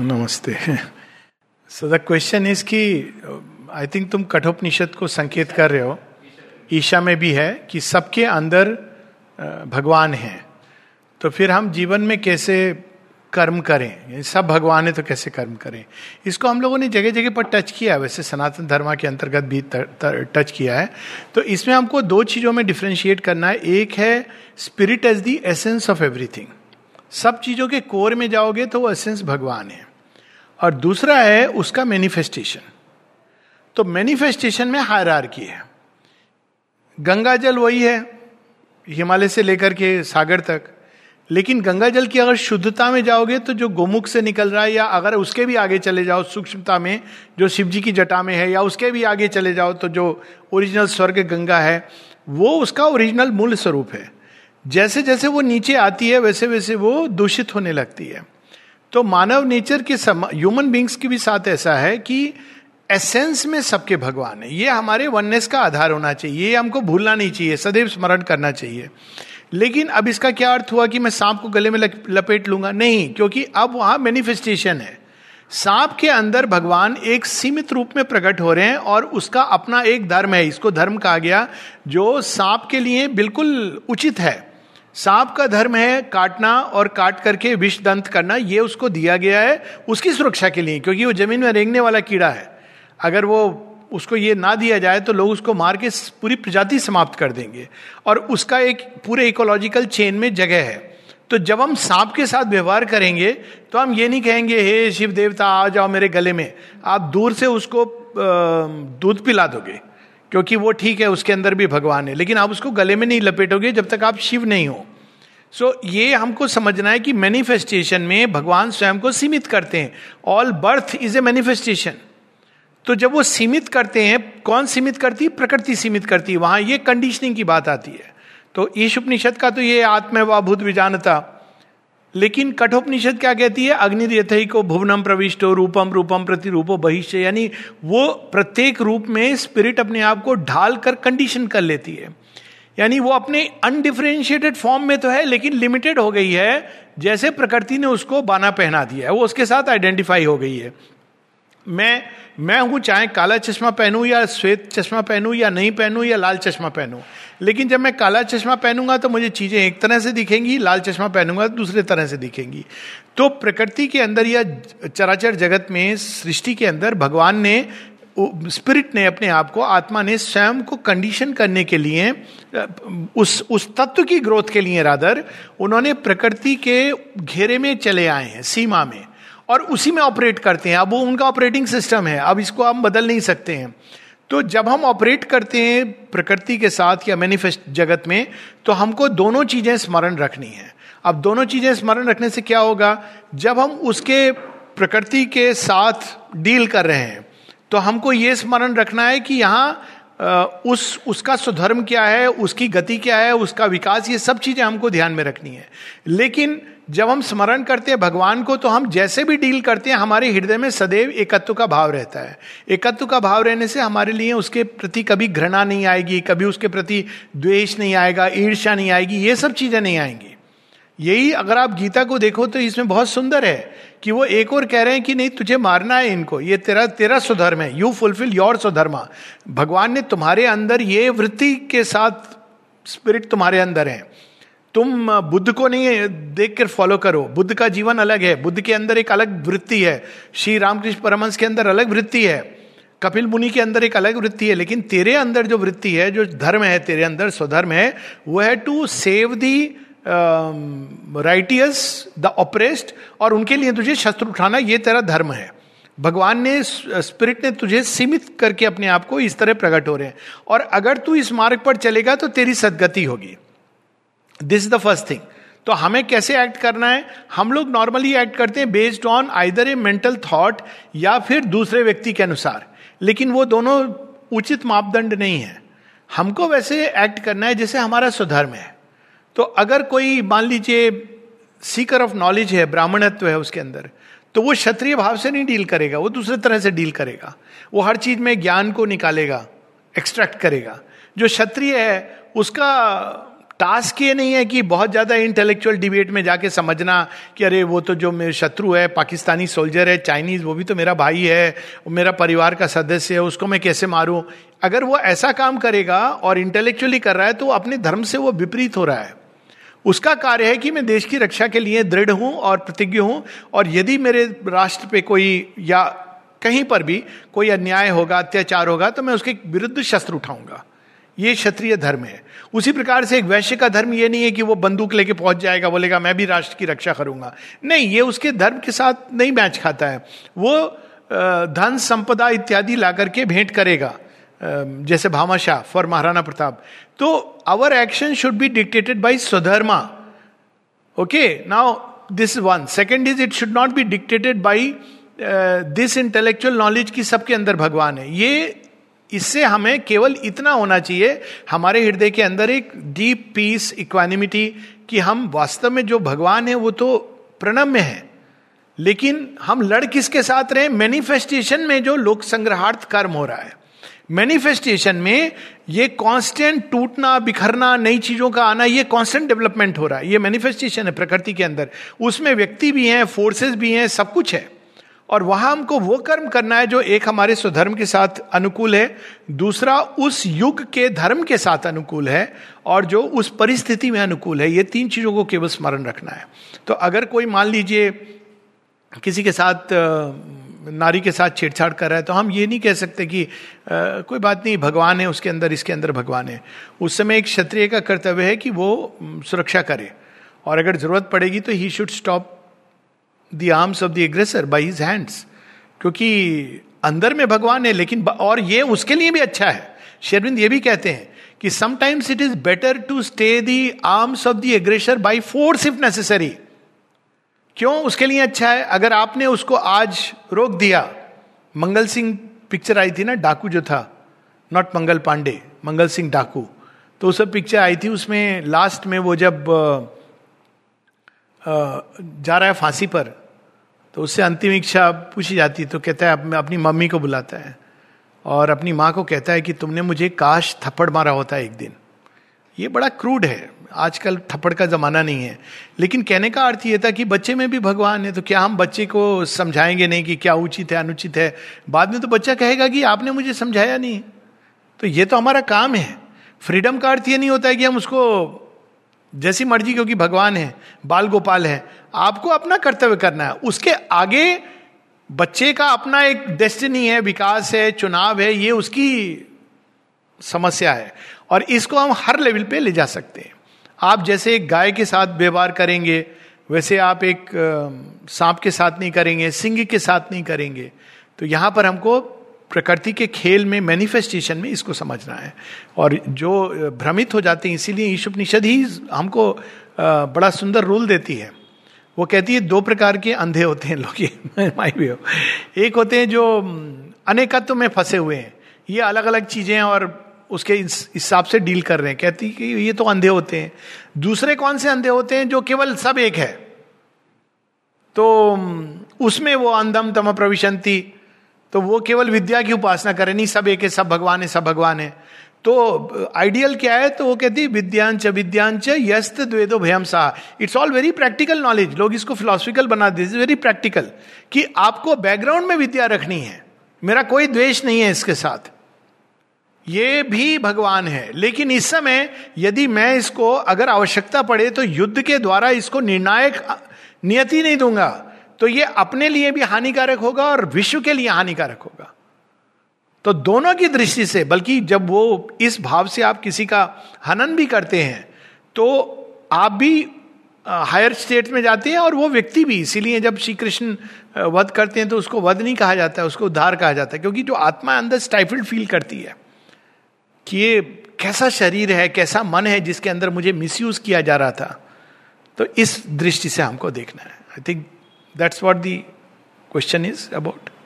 नमस्ते। So the question is कि I think तुम कठोपनिषद को संकेत कर रहे हो। ईशा में भी है कि सबके अंदर भगवान है। तो फिर हम जीवन में कैसे कर्म करें? सब भगवान है तो कैसे कर्म करें? इसको हम लोगों ने जगह जगह पर टच किया है। वैसे सनातन धर्म के अंतर्गत भी टच किया है। तो इसमें हमको दो चीज़ों में डिफ्रेंशिएट करना है। एक है spirit as the essence of everything सब चीज़ों के कोर में जाओगे तो वो एसेंस भगवान है। और दूसरा है उसका मैनिफेस्टेशन तो मैनिफेस्टेशन में हायर है। गंगा जल वही है, हिमालय से लेकर के सागर तक। लेकिन गंगा जल की अगर शुद्धता में जाओगे तो जो गोमुख से निकल रहा है या अगर उसके भी आगे चले जाओ, सूक्ष्मता में, जो शिव जी की जटा में है या उसके भी आगे चले जाओ तो जो ओरिजिनल स्वर्ग गंगा है, वो उसका ओरिजिनल मूल स्वरूप है। जैसे जैसे वो नीचे आती है वैसे वैसे वो दूषित होने लगती है। तो मानव नेचर के ह्यूमन बींग्स के भी साथ ऐसा है कि एसेंस में सबके भगवान है। ये हमारे वननेस का आधार होना चाहिए। ये हमको भूलना नहीं चाहिए। सदैव स्मरण करना चाहिए। लेकिन अब इसका क्या अर्थ हुआ कि मैं सांप को गले में लपेट लूँगा? नहीं, क्योंकि अब वहाँ मैनिफेस्टेशन है। सांप के अंदर भगवान एक सीमित रूप में प्रकट हो रहे हैं और उसका अपना एक धर्म है। इसको धर्म कहा गया, जो सांप के लिए बिल्कुल उचित है। सांप का धर्म है काटना और काट करके विष दंत करना, ये उसको दिया गया है उसकी सुरक्षा के लिए, क्योंकि वो ज़मीन में रेंगने वाला कीड़ा है। अगर वो उसको ये ना दिया जाए तो लोग उसको मार के पूरी प्रजाति समाप्त कर देंगे। और उसका एक पूरे इकोलॉजिकल चेन में जगह है। तो जब हम सांप के साथ व्यवहार करेंगे तो हम ये नहीं कहेंगे, हे शिव देवता, आ जाओ मेरे गले में। आप दूर से उसको दूध पिला दोगे, क्योंकि वो ठीक है, उसके अंदर भी भगवान है। लेकिन आप उसको गले में नहीं लपेटोगे जब तक आप शिव नहीं हो। सो so, ये हमको समझना है कि मैनिफेस्टेशन में भगवान स्वयं को सीमित करते हैं। All birth is a manifestation तो जब वो सीमित करते हैं कौन सीमित करती? है प्रकृति सीमित करती है। वहाँ ये कंडीशनिंग की बात आती है। तो ईश उपनिषद का तो ये आत्म व भूत विजानता। लेकिन कठोपनिषद क्या कहती है? अग्नि को भुवनम प्रविष्टो रूपम रूपम प्रति रूपो भविष्य यानी वो प्रत्येक रूप में स्पिरिट अपने आप को ढाल कर कंडीशन कर लेती है। यानी वो अपने अनडिफ्रेंशिएटेड फॉर्म में तो है, लेकिन लिमिटेड हो गई है, जैसे प्रकृति ने उसको बाना पहना दिया है, वो उसके साथ आइडेंटिफाई हो गई है। मैं मैं हूँ, चाहे काला चश्मा पहनूं या श्वेत चश्मा पहनूं या नहीं पहनूं या लाल चश्मा पहनूं। लेकिन जब मैं काला चश्मा पहनूँगा तो मुझे चीज़ें एक तरह से दिखेंगी, लाल चश्मा पहनूँगा तो दूसरे तरह से दिखेंगी। तो प्रकृति के अंदर या चराचर जगत में, सृष्टि के अंदर भगवान ने स्पिरिट ने अपने आप को, आत्मा ने स्वयं को कंडीशन करने के लिए उस उस तत्व की ग्रोथ के लिए रादर उन्होंने प्रकृति के घेरे में चले आए हैं, सीमा में। और उसी में ऑपरेट करते हैं। अब वो उनका ऑपरेटिंग सिस्टम है। अब इसको हम बदल नहीं सकते हैं। तो जब हम ऑपरेट करते हैं प्रकृति के साथ या मैनिफेस्ट जगत में तो हमको दोनों चीज़ें स्मरण रखनी है। अब दोनों चीज़ें स्मरण रखने से क्या होगा? जब हम उसके प्रकृति के साथ डील कर रहे हैं तो हमको ये स्मरण रखना है कि यहाँ उस, उसका सुधर्म क्या है, उसकी गति क्या है, उसका विकास, ये सब चीज़ें हमको ध्यान में रखनी है। लेकिन जब हम स्मरण करते हैं भगवान को तो हम जैसे भी डील करते हैं, हमारे हृदय में सदैव एकत्व का भाव रहता है। एकत्व का भाव रहने से हमारे लिए उसके प्रति कभी घृणा नहीं आएगी, कभी उसके प्रति द्वेष नहीं आएगा, ईर्ष्या नहीं आएगी, ये सब चीज़ें नहीं आएँगी। यही अगर आप गीता को देखो तो इसमें बहुत सुंदर है कि वो एक और कह रहे हैं कि नहीं, तुझे मारना है इनको। ये तेरा तेरा सुधर्म है। यू फुलफिल योर सुधर्मा भगवान ने तुम्हारे अंदर ये वृत्ति के साथ स्पिरिट तुम्हारे अंदर है। तुम, बुद्ध को नहीं देख कर फॉलो करो। बुद्ध का जीवन अलग है। बुद्ध के अंदर एक अलग वृत्ति है। श्री रामकृष्ण परमंश के अंदर अलग वृत्ति है। कपिल मुनि के अंदर एक अलग वृत्ति है। लेकिन तेरे अंदर जो वृत्ति है, जो धर्म है, तेरे अंदर स्वधर्म है, वो है to save the righteous the oppressed और उनके लिए तुझे शस्त्र उठाना, ये तेरा धर्म है। भगवान ने स्पिरिट ने तुझे सीमित करके अपने आप को इस तरह प्रकट हो रहे हैं। और अगर तू इस मार्ग पर चलेगा तो तेरी सदगति होगी। This is the first thing तो हमें कैसे एक्ट करना है? हम लोग नॉर्मली एक्ट करते हैं based on either a mental thought या फिर दूसरे व्यक्ति के अनुसार। लेकिन वो दोनों उचित मापदंड नहीं है। हमको वैसे एक्ट करना है जैसे हमारा सुधर्म है। तो अगर कोई, मान लीजिए सीकर ऑफ़ नॉलेज है, ब्राह्मणत्व है उसके अंदर तो वो क्षत्रिय भाव से नहीं डील करेगा, वो दूसरे तरह से डील करेगा। वो हर चीज़ में ज्ञान को निकालेगा एक्सट्रैक्ट करेगा। जो क्षत्रिय है, उसका टास्क ये नहीं है कि बहुत ज़्यादा इंटेलेक्चुअल डिबेट में जाके समझना कि अरे, वो तो जो मेरे शत्रु है, पाकिस्तानी सोल्जर है चाइनीज़ वो भी तो मेरा भाई है मेरा परिवार का सदस्य है, उसको मैं कैसे मारूं? अगर वो ऐसा काम करेगा और इंटेलेक्चुअली कर रहा है तो अपने धर्म से वो विपरीत हो रहा है। उसका कार्य है कि मैं देश की रक्षा के लिए दृढ़ हूँ और प्रतिज्ञ हूँ, और यदि मेरे राष्ट्र पे कोई या कहीं पर भी कोई अन्याय होगा, अत्याचार होगा तो मैं उसके विरुद्ध शस्त्र उठाऊँगा। ये क्षत्रिय धर्म है। उसी प्रकार से एक वैश्य का धर्म ये नहीं है कि वो बंदूक लेके पहुँच जाएगा, बोलेगा, मैं भी राष्ट्र की रक्षा करूँगा। नहीं, ये उसके धर्म के साथ नहीं मैच खाता है। वो धन, संपदा इत्यादि ला करके भेंट करेगा। जैसे भामाशाह फॉर महाराणा प्रताप। तो our action should be dictated by swadharma okay now this one second is it should not be dictated by this intellectual knowledge की सबके अंदर भगवान है। ये, इससे हमें केवल इतना होना चाहिए, हमारे हृदय के अंदर एक डीप पीस इक्वानिमिटी कि हम वास्तव में जो भगवान है, वो तो प्रणम्य है। लेकिन हम लड़ किसके साथ रहे? मैनिफेस्टेशन में जो लोक संग्रहार्थ कर्म हो रहा है। मैनिफेस्टेशन में ये कांस्टेंट टूटना, बिखरना, नई चीज़ों का आना, ये कांस्टेंट डेवलपमेंट हो रहा है। ये मैनिफेस्टेशन है प्रकृति के अंदर। उसमें व्यक्ति भी हैं फोर्सेस भी हैं, सब कुछ है। और वहाँ हमको वो कर्म करना है जो एक हमारे स्वधर्म के साथ अनुकूल है, दूसरा उस युग के धर्म के साथ अनुकूल है, और जो उस परिस्थिति में अनुकूल है, ये तीन चीज़ों को केवल स्मरण रखना है। तो अगर कोई मान लीजिए किसी के साथ नारी के साथ छेड़छाड़ कर रहा है तो हम ये नहीं कह सकते कि आ, कोई बात नहीं भगवान है उसके अंदर इसके अंदर भगवान है। उस समय एक क्षत्रिय का कर्तव्य है कि वो सुरक्षा करे। और अगर ज़रूरत पड़ेगी तो he should stop the arms of the aggressor by his hands क्योंकि अंदर में भगवान है लेकिन और ये उसके लिए भी अच्छा है। शेरविंद ये भी कहते हैं कि sometimes it is better to stay the arms of the aggressor by force if necessary क्यों उसके लिए अच्छा है? अगर आपने उसको आज रोक दिया, मंगल सिंह पिक्चर आई थी ना, डाकू जो था नॉट मंगल पांडे, मंगल सिंह डाकू तो सब पिक्चर आई थी, उसमें लास्ट में वो जब जा रहा है फांसी पर तो उससे अंतिम इच्छा पूछी जाती तो कहता है अपनी मम्मी को बुलाता है। और अपनी माँ को कहता है कि, तुमने मुझे काश थप्पड़ मारा होता एक दिन। ये बड़ा क्रूड है। आजकल थप्पड़ का जमाना नहीं है। लेकिन कहने का अर्थ ये था कि बच्चे में भी भगवान है तो क्या हम बच्चे को समझाएँगे नहीं कि क्या उचित है, अनुचित है? बाद में तो बच्चा कहेगा कि आपने मुझे समझाया नहीं। तो ये तो हमारा काम है। फ्रीडम का अर्थ ये नहीं होता है कि हम उसको जैसी मर्ज़ी, क्योंकि भगवान है बाल गोपाल है, आपको अपना कर्तव्य करना है। उसके आगे बच्चे का अपना एक डेस्टिनी है, विकास है, चुनाव है, ये उसकी समस्या है। और इसको हम हर लेवल पे ले जा सकते हैं। आप जैसे एक गाय के साथ व्यवहार करेंगे, वैसे आप एक सांप के साथ नहीं करेंगे, सिंह के साथ नहीं करेंगे। तो यहाँ पर हमको प्रकृति के खेल में मैनिफेस्टेशन में इसको समझना है। और जो भ्रमित हो जाते हैं, इसीलिए ईशुपनिषद ही हमको बड़ा सुंदर रूल देती है। वो कहती है, दो प्रकार के अंधे होते हैं, लोग माई वे एक होते हैं जो, अनेकत्व में फंसे हुए हैं। ये अलग अलग चीज़ें और उसके हिसाब से डील कर रहे हैं। कहती कि ये तो अंधे होते हैं। दूसरे कौन से अंधे होते हैं जो केवल सब एक है? तो उसमें वो अंधम तम प्रविशंति। तो वो केवल विद्या की उपासना करे, नहीं, सब एक है, सब भगवान है, सब भगवान है। तो आइडियल क्या है? तो वो कहती, विद्यांच विद्यांच, यस्त द्वेदो भयम सा। It's all very practical knowledge लोग इसको फिलोसफिकल बना दे। वेरी प्रैक्टिकल कि आपको बैकग्राउंड में विद्या रखनी है। मेरा कोई द्वेष नहीं है इसके साथ। ये भी भगवान है। लेकिन इस समय यदि मैं इसको अगर आवश्यकता पड़े तो युद्ध के द्वारा इसको निर्णायक नियति नहीं दूँगा। तो ये अपने लिए भी हानिकारक होगा और विश्व के लिए हानिकारक होगा। तो दोनों की दृष्टि से, बल्कि जब वो इस भाव से आप किसी का हनन भी करते हैं तो आप भी हायर स्टेट में जाते हैं और वो व्यक्ति भी, इसीलिए जब श्री कृष्ण वध करते हैं तो उसको वध नहीं कहा जाता है उसको उद्धार कहा जाता है, क्योंकि जो आत्मा अंदर स्टाइफल्ड फील करती है। कि ये कैसा शरीर है, कैसा मन है जिसके अंदर मुझे मिसयूज किया जा रहा था तो इस दृष्टि से हमको देखना है I think that's what the question is about.